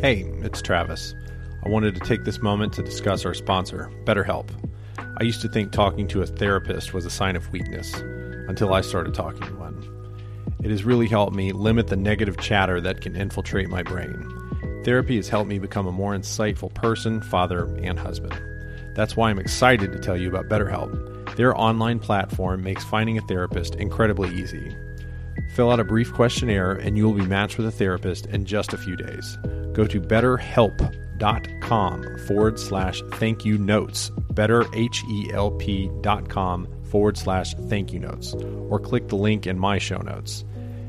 Hey, it's Travis. I wanted to take this moment to discuss our sponsor, BetterHelp. I used to think talking to a therapist was a sign of weakness until I started talking to one. It has really helped me limit the negative chatter that can infiltrate my brain. Therapy has helped me become a more insightful person, father, and husband. That's why I'm excited to tell you about BetterHelp. Their online platform makes finding a therapist incredibly easy. Fill out a brief questionnaire and you will be matched with a therapist in just a few days. Go to betterhelp.com forward slash thank you notes, betterhelp.com forward slash thank you notes, or click the link in my show notes.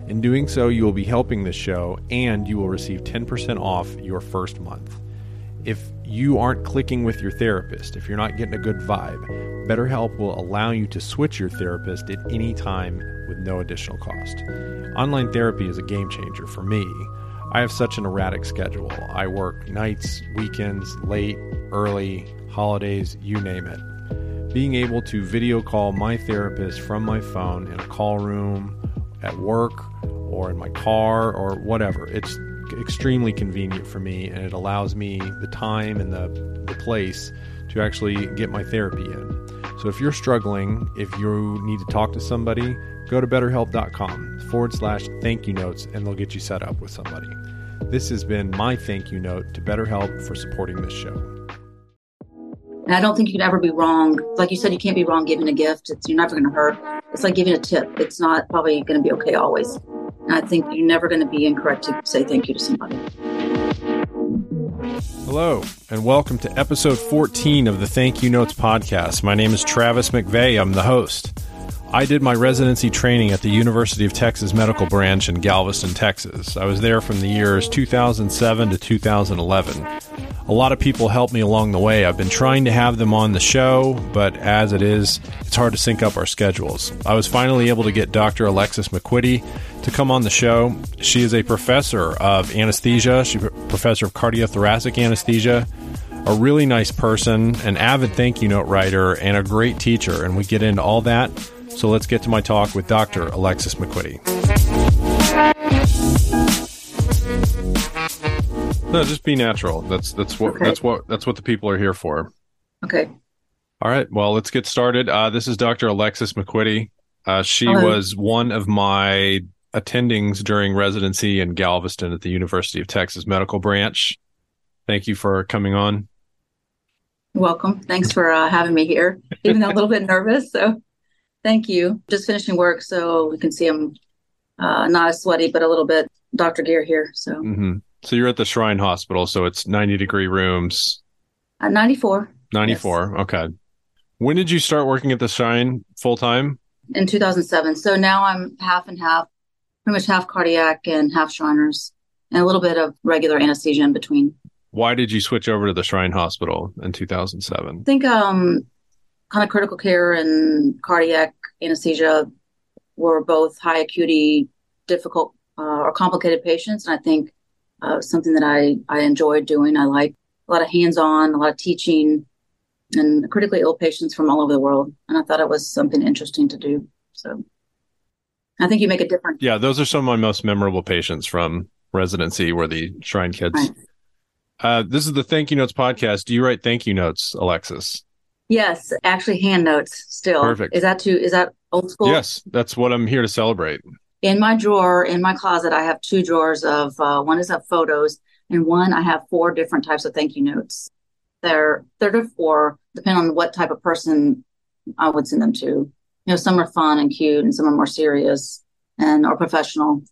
In doing so, you will be helping this show and you will receive 10% off your first month. If you aren't clicking with your therapist, if you're not getting a good vibe, BetterHelp will allow you to switch your therapist at any time with no additional cost. Online therapy is a game changer for me. I have such an erratic schedule. I work nights, weekends, late, early, holidays, you name it. Being able to video call my therapist from my phone in a call room, at work, or in my car, or whatever, it's extremely convenient for me and it allows me the time and the, the place to actually get my therapy in. So if you're struggling, if you need to talk to somebody, go to betterhelp.com forward slash thank you notes and they'll get you set up with somebody. This has been my thank you note to BetterHelp for supporting this show. And I don't think you can ever be wrong. Like you said, you can't be wrong giving a gift. It's, you're never going to hurt. It's like giving a tip. It's not probably going to be okay always. I think you're never going to be incorrect to say thank you to somebody. Hello, and welcome to episode 14 of the Thank You Notes podcast. My name is Travis McVeigh. I'm the host. I did my residency training at the University of Texas Medical Branch in Galveston, Texas. I was there from the years 2007 to 2011. A lot of people helped me along the way. I've been trying to have them on the show, but as it is, it's hard to sync up our schedules. I was finally able to get Dr. Alexis McQuitty to come on the show. She is a professor of anesthesia, she's a professor of cardiothoracic anesthesia, a really nice person, an avid thank you note writer, and a great teacher. And we get into all that so let's get to my talk with Dr. Alexis McQuitty. No, just be natural. That's that's what okay. that's what that's what the people are here for. Okay. All right. Well, let's get started. Uh, this is Dr. Alexis McQuitty. Uh, she Hello. was one of my attendings during residency in Galveston at the University of Texas Medical Branch. Thank you for coming on. Welcome. Thanks for uh, having me here. Even though a little bit nervous, so Thank you. Just finishing work, so we can see I'm uh, not as sweaty, but a little bit Dr. Gear here. So, mm-hmm. So you're at the Shrine Hospital, so it's 90 degree rooms. Uh, 94. 94. Yes. Okay. When did you start working at the Shrine full time? In 2007. So now I'm half and half, pretty much half cardiac and half Shriners, and a little bit of regular anesthesia in between. Why did you switch over to the Shrine Hospital in 2007? I think um, kind of critical care and cardiac anesthesia were both high acuity, difficult uh, or complicated patients. And I think uh, something that I, I enjoyed doing. I like a lot of hands on, a lot of teaching, and critically ill patients from all over the world. And I thought it was something interesting to do. So I think you make a difference. Yeah, those are some of my most memorable patients from residency were the Shrine kids. Right. Uh, this is the Thank You Notes podcast. Do you write thank you notes, Alexis? Yes, actually hand notes still. Perfect. Is that too is that old school? Yes, that's what I'm here to celebrate. In my drawer, in my closet, I have two drawers of uh, one is of photos and one I have four different types of thank you notes. They're they're to four, depending on what type of person I would send them to. You know, some are fun and cute and some are more serious and or professional.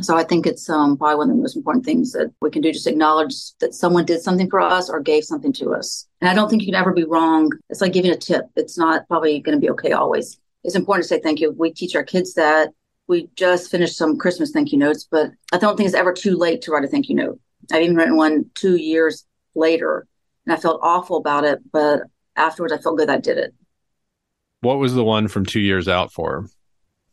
So I think it's um, probably one of the most important things that we can do, just acknowledge that someone did something for us or gave something to us. And I don't think you can ever be wrong. It's like giving a tip. It's not probably going to be okay always. It's important to say thank you. We teach our kids that. We just finished some Christmas thank you notes, but I don't think it's ever too late to write a thank you note. I've even written one two years later and I felt awful about it, but afterwards I felt good I did it. What was the one from two years out for?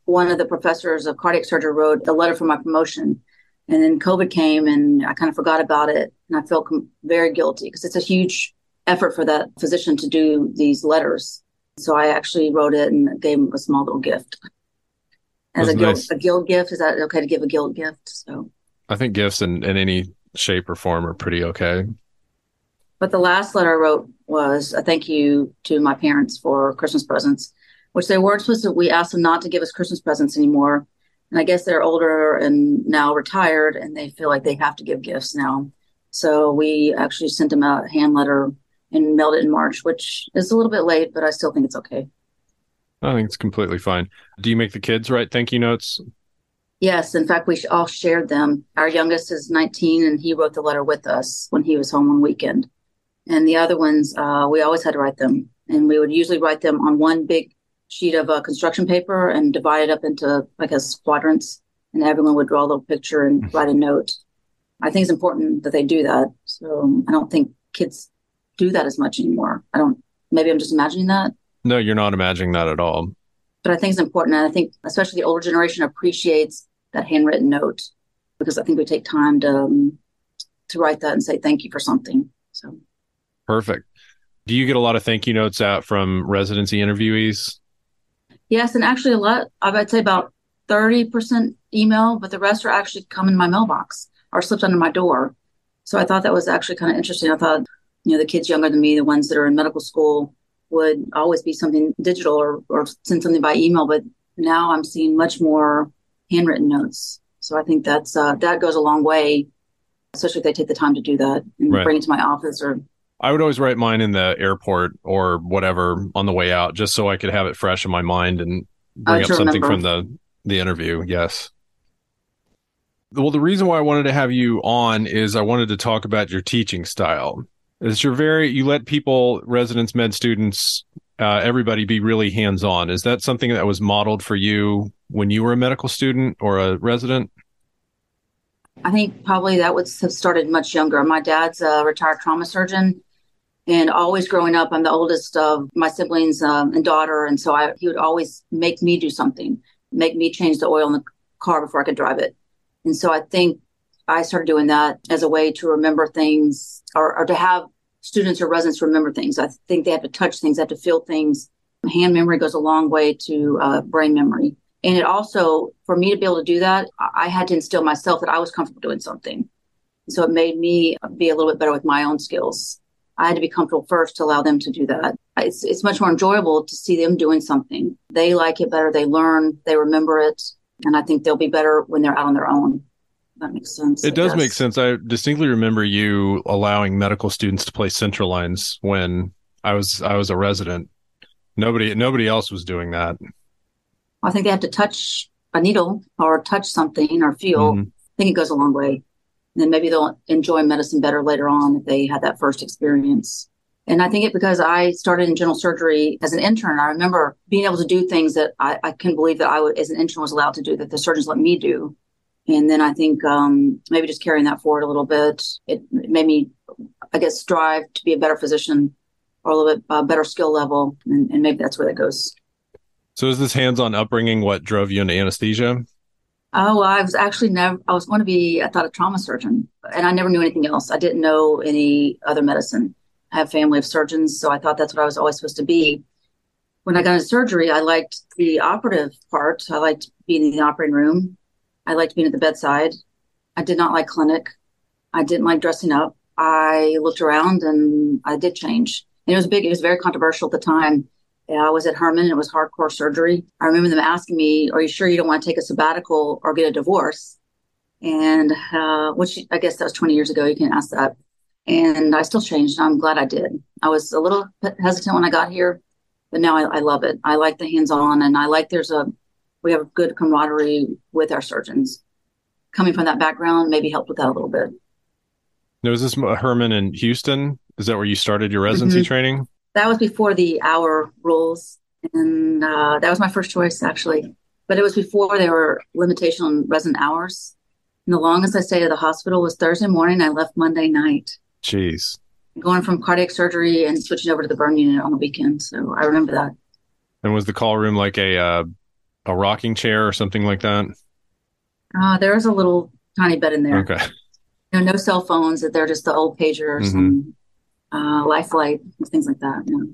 one of the professors of cardiac surgery wrote a letter for my promotion. And then COVID came and I kind of forgot about it. And I felt com- very guilty because it's a huge effort for that physician to do these letters. So I actually wrote it and gave him a small little gift. As a guilt, nice. a guilt gift, is that okay to give a guild gift? So I think gifts in, and any shape or form are pretty okay. But the last letter I wrote was a thank you to my parents for Christmas presents, which they weren't supposed to. We asked them not to give us Christmas presents anymore. And I guess they're older and now retired and they feel like they have to give gifts now. So we actually sent them a hand letter and mailed it in March, which is a little bit late, but I still think it's okay. I think it's completely fine. Do you make the kids write thank you notes? Yes. In fact, we all shared them. Our youngest is 19 and he wrote the letter with us when he was home on weekend. And the other ones, uh, we always had to write them. And we would usually write them on one big sheet of uh, construction paper and divide it up into, I guess, quadrants. And everyone would draw a little picture and mm-hmm. write a note. I think it's important that they do that. So I don't think kids do that as much anymore. I don't, maybe I'm just imagining that. No, you're not imagining that at all. But I think it's important. And I think especially the older generation appreciates that handwritten note because I think we take time to, um, to write that and say thank you for something. So perfect. Do you get a lot of thank you notes out from residency interviewees? Yes, and actually a lot. I would say about thirty percent email, but the rest are actually come in my mailbox or slipped under my door. So I thought that was actually kind of interesting. I thought, you know, the kids younger than me, the ones that are in medical school, would always be something digital or, or send something by email. But now I'm seeing much more handwritten notes. So I think that's uh, that goes a long way, especially if they take the time to do that and right. bring it to my office or. I would always write mine in the airport or whatever on the way out, just so I could have it fresh in my mind and bring uh, up something remember. from the the interview. Yes. Well, the reason why I wanted to have you on is I wanted to talk about your teaching style. Is you're very you let people, residents, med students, uh, everybody be really hands on. Is that something that was modeled for you when you were a medical student or a resident? I think probably that would have started much younger. My dad's a retired trauma surgeon, and always growing up, I'm the oldest of my siblings um, and daughter, and so I, he would always make me do something, make me change the oil in the car before I could drive it. And so I think I started doing that as a way to remember things or, or to have students or residents remember things. I think they have to touch things, they have to feel things. Hand memory goes a long way to uh, brain memory. And it also, for me to be able to do that, I had to instill myself that I was comfortable doing something. So it made me be a little bit better with my own skills. I had to be comfortable first to allow them to do that. It's, it's much more enjoyable to see them doing something. They like it better. They learn, they remember it and I think they'll be better when they're out on their own. That makes sense. It I does guess. make sense. I distinctly remember you allowing medical students to play central lines when I was I was a resident. Nobody nobody else was doing that. I think they have to touch a needle or touch something or feel. Mm-hmm. I think it goes a long way. And then maybe they'll enjoy medicine better later on if they had that first experience. And I think it because I started in general surgery as an intern. I remember being able to do things that I, I couldn't believe that I would, as an intern was allowed to do that the surgeons let me do. And then I think um, maybe just carrying that forward a little bit, it, made me, I guess, strive to be a better physician or a little bit uh, better skill level. And, and maybe that's where that goes. So is this hands-on upbringing what drove you into anesthesia? Oh, well, I was actually never, I was going to be, I thought a trauma surgeon and I never knew anything else. I didn't know any other medicine. I have family of surgeons, so I thought that's what I was always supposed to be. When I got into surgery, I liked the operative part. I liked being in the operating room. I liked being at the bedside. I did not like clinic. I didn't like dressing up. I looked around and I did change. And it was big. It was very controversial at the time. I was at Hermann. It was hardcore surgery. I remember them asking me, "Are you sure you don't want to take a sabbatical or get a divorce?" And uh, which I guess that was 20 years ago. You can ask that and I still changed. I'm glad I did. I was a little hesitant when I got here, but now I, I love it. I like the hands-on, and I like there's a we have a good camaraderie with our surgeons. Coming from that background, maybe helped with that a little bit. Now, is this Hermann in Houston? Is that where you started your residency mm-hmm. training? That was before the hour rules, and uh, that was my first choice actually. But it was before there were limitation on resident hours. And the longest I stayed at the hospital was Thursday morning. I left Monday night. Jeez. Going from cardiac surgery and switching over to the burn unit on the weekend. So I remember that. And was the call room like a uh, a rocking chair or something like that? Uh, there was a little tiny bed in there. Okay. You know, no cell phones. That they're just the old pagers mm-hmm. and uh, things like that. Yeah.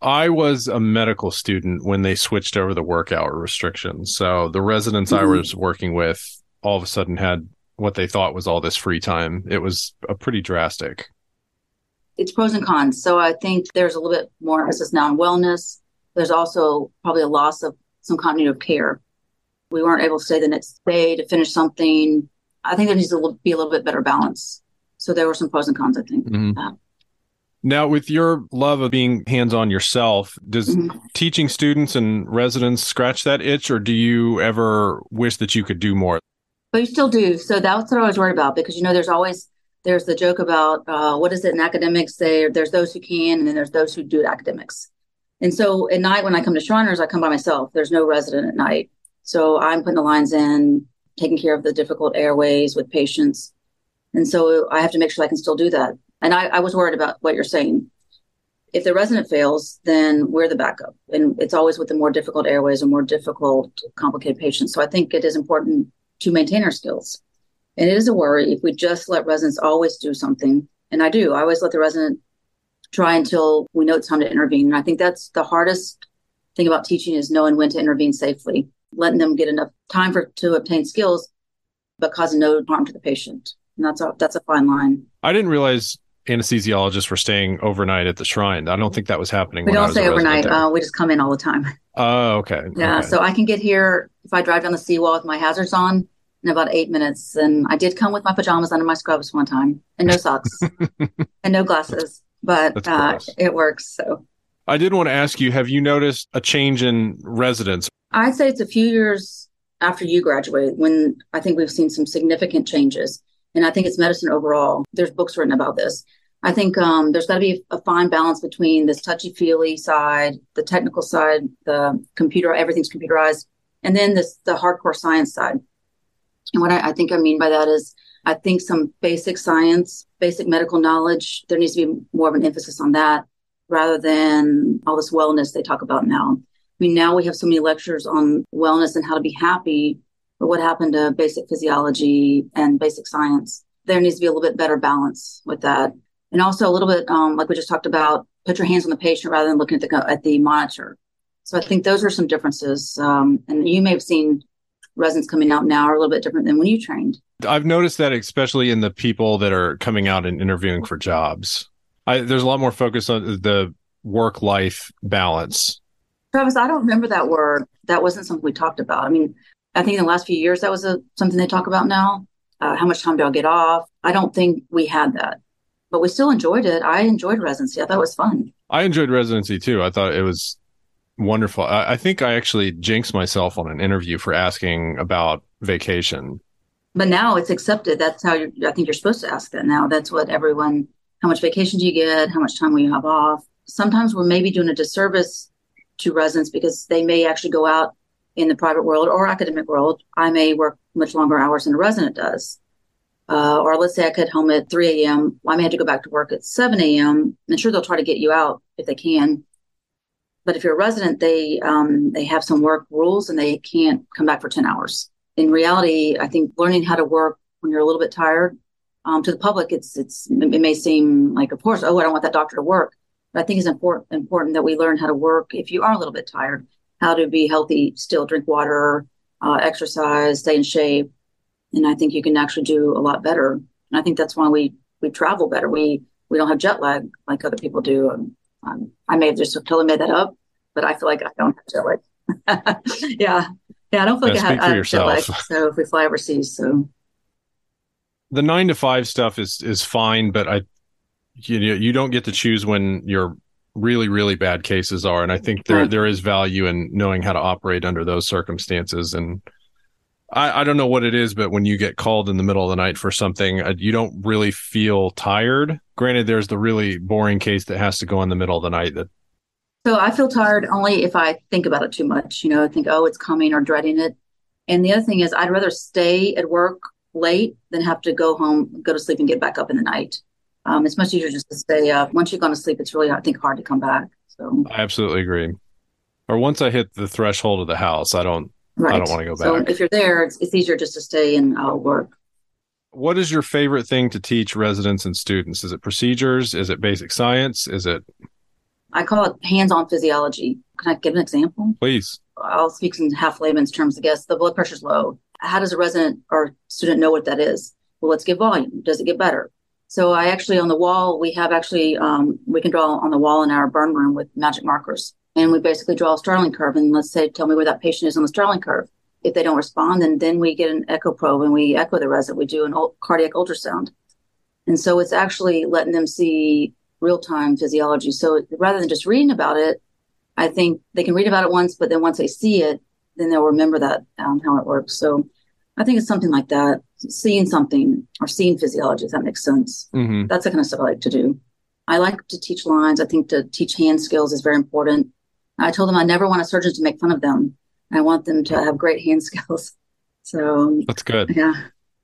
I was a medical student when they switched over the work hour restrictions. So the residents mm-hmm. I was working with all of a sudden had what they thought was all this free time. It was a pretty drastic. It's pros and cons. So I think there's a little bit more emphasis now on wellness. There's also probably a loss of some continuity of care. We weren't able to stay the next day to finish something. I think there needs to be a little bit better balance. So there were some pros and cons, I think. Mm-hmm. Now, with your love of being hands on yourself, does mm-hmm. teaching students and residents scratch that itch, or do you ever wish that you could do more? But you still do. So that's what I was worried about because, you know, there's always there's the joke about uh, what is it in academics? They, there's those who can, and then there's those who do academics. And so at night, when I come to Shriners, I come by myself. There's no resident at night. So I'm putting the lines in, taking care of the difficult airways with patients. And so I have to make sure I can still do that. And I, I was worried about what you're saying. If the resident fails, then we're the backup. And it's always with the more difficult airways and more difficult, complicated patients. So I think it is important to maintain our skills. And it is a worry if we just let residents always do something. And I do. I always let the resident try until we know it's time to intervene. And I think that's the hardest thing about teaching is knowing when to intervene safely, letting them get enough time for to obtain skills, but causing no harm to the patient. And that's a that's a fine line. I didn't realize anesthesiologists were staying overnight at the shrine. I don't think that was happening. We don't stay overnight. Uh, we just come in all the time. Oh, okay. Yeah. Okay. So I can get here if I drive down the seawall with my hazards on in about eight minutes. And I did come with my pajamas under my scrubs one time and no socks and no glasses, but uh, it works. So I did want to ask you have you noticed a change in residents? I'd say it's a few years after you graduate when I think we've seen some significant changes. And I think it's medicine overall. There's books written about this. I think um, there's got to be a fine balance between this touchy feely side, the technical side, the computer, everything's computerized, and then this the hardcore science side. And what I, I think I mean by that is I think some basic science, basic medical knowledge, there needs to be more of an emphasis on that rather than all this wellness they talk about now. I mean, now we have so many lectures on wellness and how to be happy, but what happened to basic physiology and basic science? There needs to be a little bit better balance with that and also a little bit um, like we just talked about put your hands on the patient rather than looking at the at the monitor so i think those are some differences um, and you may have seen residents coming out now are a little bit different than when you trained i've noticed that especially in the people that are coming out and interviewing for jobs I, there's a lot more focus on the work life balance travis i don't remember that word that wasn't something we talked about i mean i think in the last few years that was a, something they talk about now uh, how much time do i get off i don't think we had that but we still enjoyed it. I enjoyed residency. I thought it was fun. I enjoyed residency too. I thought it was wonderful. I, I think I actually jinxed myself on an interview for asking about vacation. But now it's accepted. That's how you I think you're supposed to ask that now. That's what everyone, how much vacation do you get? How much time will you have off? Sometimes we're maybe doing a disservice to residents because they may actually go out in the private world or academic world. I may work much longer hours than a resident does uh, or let's say I get home at 3 a.m. Well, I may have to go back to work at 7 a.m. I'm sure they'll try to get you out if they can. But if you're a resident, they um, they have some work rules and they can't come back for 10 hours. In reality, I think learning how to work when you're a little bit tired um, to the public, it's it's it may seem like, of course, oh, I don't want that doctor to work. But I think it's important important that we learn how to work if you are a little bit tired, how to be healthy, still drink water, uh, exercise, stay in shape, and I think you can actually do a lot better. And I think that's why we we travel better. We we don't have jet lag like other people do. Um, um, I may have just totally made that up, but I feel like I don't have jet lag. yeah, yeah, I don't feel like I have, jet lag. So if we fly overseas, so the nine to five stuff is is fine, but I you know you don't get to choose when your really really bad cases are, and I think there there is value in knowing how to operate under those circumstances and I, I don't know what it is, but when you get called in the middle of the night for something, uh, you don't really feel tired. Granted, there's the really boring case that has to go in the middle of the night. That so I feel tired only if I think about it too much. You know, I think, oh, it's coming or dreading it. And the other thing is, I'd rather stay at work late than have to go home, go to sleep, and get back up in the night. Um, it's much easier just to stay up. Once you've gone to sleep, it's really, I think, hard to come back. So I absolutely agree. Or once I hit the threshold of the house, I don't Right. I don't want to go back. So if you're there, it's, it's easier just to stay and uh, work. What is your favorite thing to teach residents and students? Is it procedures? Is it basic science? Is it? I call it hands-on physiology. Can I give an example? Please. I'll speak in half layman's terms. I guess the blood pressure's low. how does a resident or student know what that is? Well, let's get volume. Does it get better? So I actually on the wall we have actually um, we can draw on the wall in our burn room with magic markers, and we basically draw a Starling curve. And let's say, tell me where that patient is on the Starling curve. If they don't respond, then then we get an echo probe and we echo the resident. We do an cardiac ultrasound, and so it's actually letting them see real time physiology. So rather than just reading about it, I think they can read about it once, but then once they see it, then they'll remember that um, how it works. So I think it's something like that, seeing something or seeing physiology, if that makes sense. Mm-hmm. That's the kind of stuff I like to do. I like to teach lines. I think to teach hand skills is very important. I told them I never want a surgeon to make fun of them. I want them to have great hand skills. So that's good. Yeah.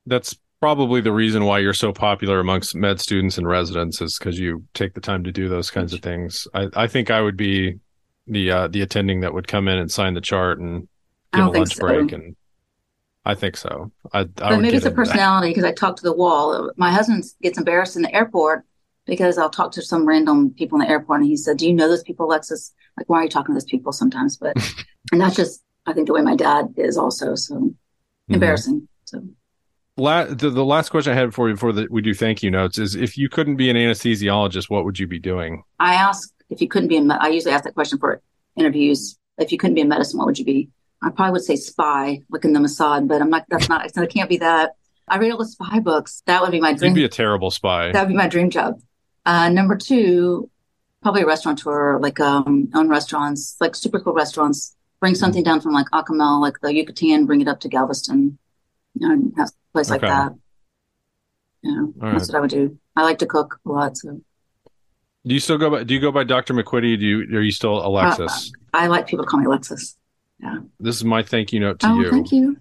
That's probably the reason why you're so popular amongst med students and residents is because you take the time to do those kinds of things. I, I think I would be the uh, the attending that would come in and sign the chart and give a lunch so. break and I think so. I, I but maybe it's a personality because I talk to the wall. My husband gets embarrassed in the airport because I'll talk to some random people in the airport and he said, Do you know those people, Alexis? Like, why are you talking to those people sometimes? But, and that's just, I think, the way my dad is also. So mm-hmm. embarrassing. So. La- the, the last question I had for you before the, we do thank you notes is if you couldn't be an anesthesiologist, what would you be doing? I ask if you couldn't be in, I usually ask that question for interviews. If you couldn't be in medicine, what would you be? I probably would say spy, like in the Mossad, but I'm not. That's not. It can't be that. I read all the spy books. That would be my dream. You'd be a terrible spy. That would be my dream job. Uh, number two, probably a restaurateur, like um, own restaurants, like super cool restaurants. Bring something down from like Acapulco, like the Yucatan, bring it up to Galveston. You know, have a place okay. like that. Yeah, all that's right. what I would do. I like to cook a lot, so. Do you still go by? Do you go by Dr. McQuitty? Do you? Are you still Alexis? Uh, I like people to call me Alexis. Yeah. This is my thank you note to oh, you. Thank you.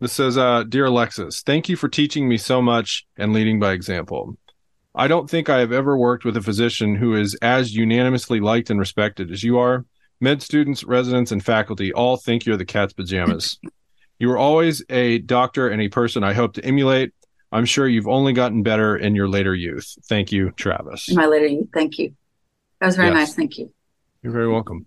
This says, uh, Dear Alexis, thank you for teaching me so much and leading by example. I don't think I have ever worked with a physician who is as unanimously liked and respected as you are. Med students, residents, and faculty all think you're the cat's pajamas. you were always a doctor and a person I hope to emulate. I'm sure you've only gotten better in your later youth. Thank you, Travis. In my later youth. Thank you. That was very yes. nice. Thank you. You're very welcome.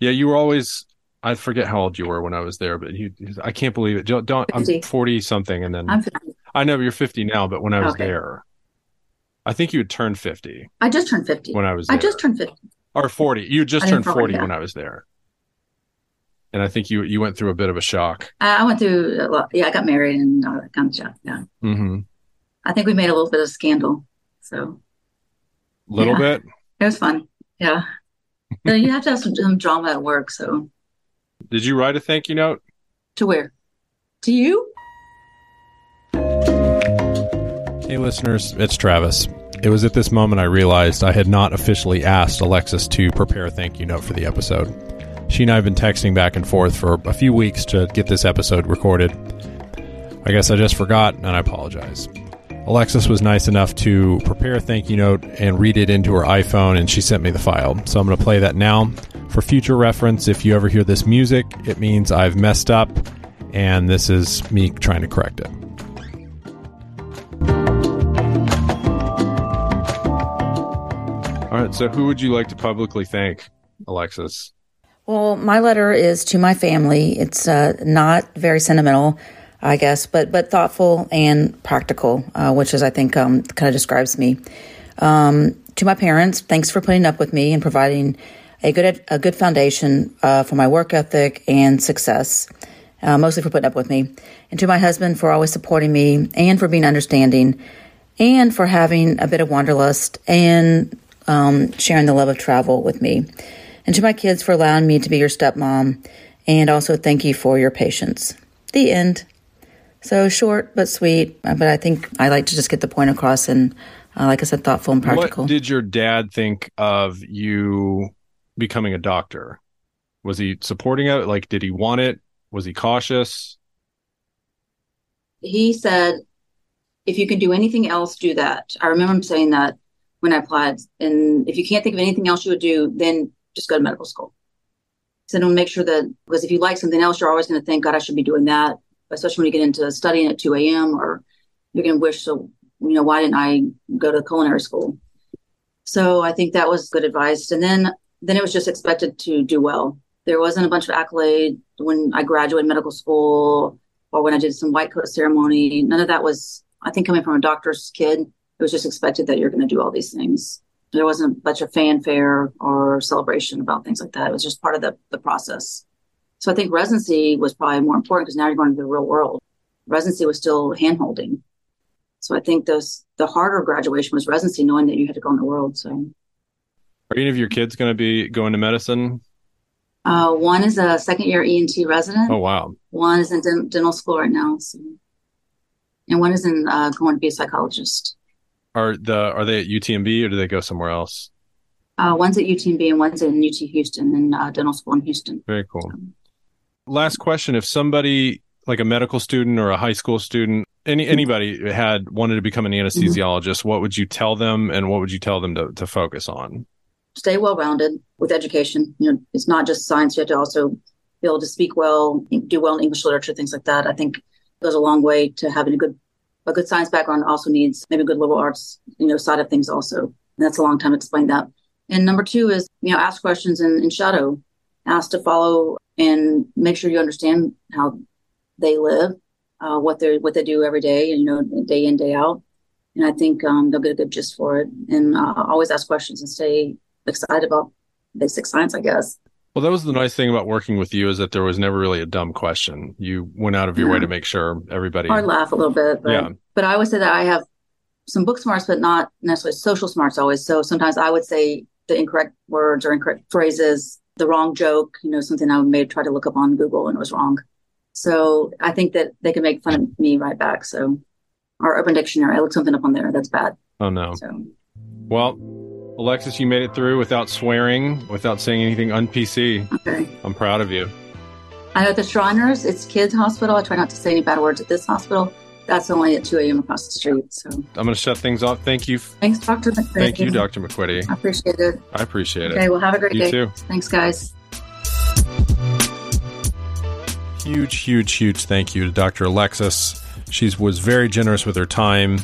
Yeah, you were always I forget how old you were when I was there, but you, I can't believe it. Don't, don't I'm 40 something. And then i know you're 50 now, but when I was okay. there, I think you had turned 50. I just turned 50. When I was there. I just turned 50. Or 40. You just turned 40 when I was there. And I think you you went through a bit of a shock. I went through a lot. Yeah, I got married and all that kind of stuff. Yeah. Mm-hmm. I think we made a little bit of scandal. So. A little yeah. bit? It was fun. Yeah. you have to have some, some drama at work. So. Did you write a thank you note? To where? To you? Hey, listeners, it's Travis. It was at this moment I realized I had not officially asked Alexis to prepare a thank you note for the episode. She and I have been texting back and forth for a few weeks to get this episode recorded. I guess I just forgot, and I apologize. Alexis was nice enough to prepare a thank you note and read it into her iPhone, and she sent me the file. So I'm going to play that now. For future reference, if you ever hear this music, it means I've messed up, and this is me trying to correct it. All right, so who would you like to publicly thank, Alexis? Well, my letter is to my family. It's uh, not very sentimental. I guess, but but thoughtful and practical, uh, which is I think um, kind of describes me. Um, to my parents, thanks for putting up with me and providing a good a good foundation uh, for my work ethic and success. Uh, mostly for putting up with me, and to my husband for always supporting me and for being understanding, and for having a bit of wanderlust and um, sharing the love of travel with me, and to my kids for allowing me to be your stepmom, and also thank you for your patience. The end. So short but sweet, uh, but I think I like to just get the point across and, uh, like I said, thoughtful and practical. What did your dad think of you becoming a doctor? Was he supporting it? Like, did he want it? Was he cautious? He said, if you can do anything else, do that. I remember him saying that when I applied. And if you can't think of anything else you would do, then just go to medical school. So don't make sure that, because if you like something else, you're always going to think, God, I should be doing that especially when you get into studying at 2 a.m. or you're going to wish, so, you know, why didn't I go to culinary school? So I think that was good advice. And then, then it was just expected to do well. There wasn't a bunch of accolade when I graduated medical school. or when I did some white coat ceremony. None of that was, I think, coming from a doctor's kid. It was just expected that you're going to do all these things. There wasn't much of fanfare or celebration about things like that. It was just part of the, the process. So I think residency was probably more important because now you're going to the real world. Residency was still hand holding. So I think those the harder graduation was residency, knowing that you had to go in the world. So are any of your kids going to be going to medicine? Uh, one is a second year ENT resident. Oh wow! One is in dental school right now, so. and one is in uh, going to be a psychologist. Are the are they at UTMB or do they go somewhere else? Uh, one's at UTMB and one's in UT Houston in uh, dental school in Houston. Very cool. So. Last question: If somebody like a medical student or a high school student, any anybody had wanted to become an mm-hmm. anesthesiologist, mm-hmm. what would you tell them, and what would you tell them to, to focus on? Stay well rounded with education. You know, it's not just science; you have to also be able to speak well, do well in English literature, things like that. I think goes a long way to having a good a good science background. Also needs maybe a good liberal arts, you know, side of things also. And that's a long time to explain that. And number two is you know ask questions in, and shadow, ask to follow and make sure you understand how they live, uh, what they what they do every day, you know, day in day out. And I think um, they'll get a good gist for it. And uh, always ask questions and stay excited about basic science, I guess. Well, that was the nice thing about working with you is that there was never really a dumb question. You went out of your yeah. way to make sure everybody. Or laugh a little bit, but, yeah. But I always say that I have some book smarts, but not necessarily social smarts always. So sometimes I would say the incorrect words or incorrect phrases, the wrong joke, you know, something I may try to look up on Google and it was wrong. So I think that they can make fun of me right back. So our Urban Dictionary, I looked something up on there. That's bad. Oh no. So. Well, Alexis, you made it through without swearing, without saying anything un PC. Okay. I'm proud of you. I know the Shriners, it's kids hospital. I try not to say any bad words at this hospital. That's only at 2 a.m. across the street. So I'm going to shut things off. Thank you. Thanks, Dr. McQuitty. Thank you, Dr. McQuitty. I appreciate it. I appreciate okay, it. Okay, well, have a great you day. too. Thanks, guys. Huge, huge, huge thank you to Dr. Alexis. She was very generous with her time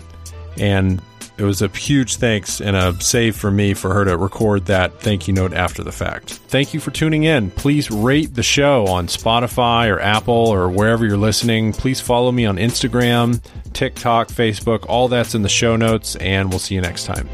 and it was a huge thanks and a save for me for her to record that thank you note after the fact. Thank you for tuning in. Please rate the show on Spotify or Apple or wherever you're listening. Please follow me on Instagram, TikTok, Facebook. All that's in the show notes, and we'll see you next time.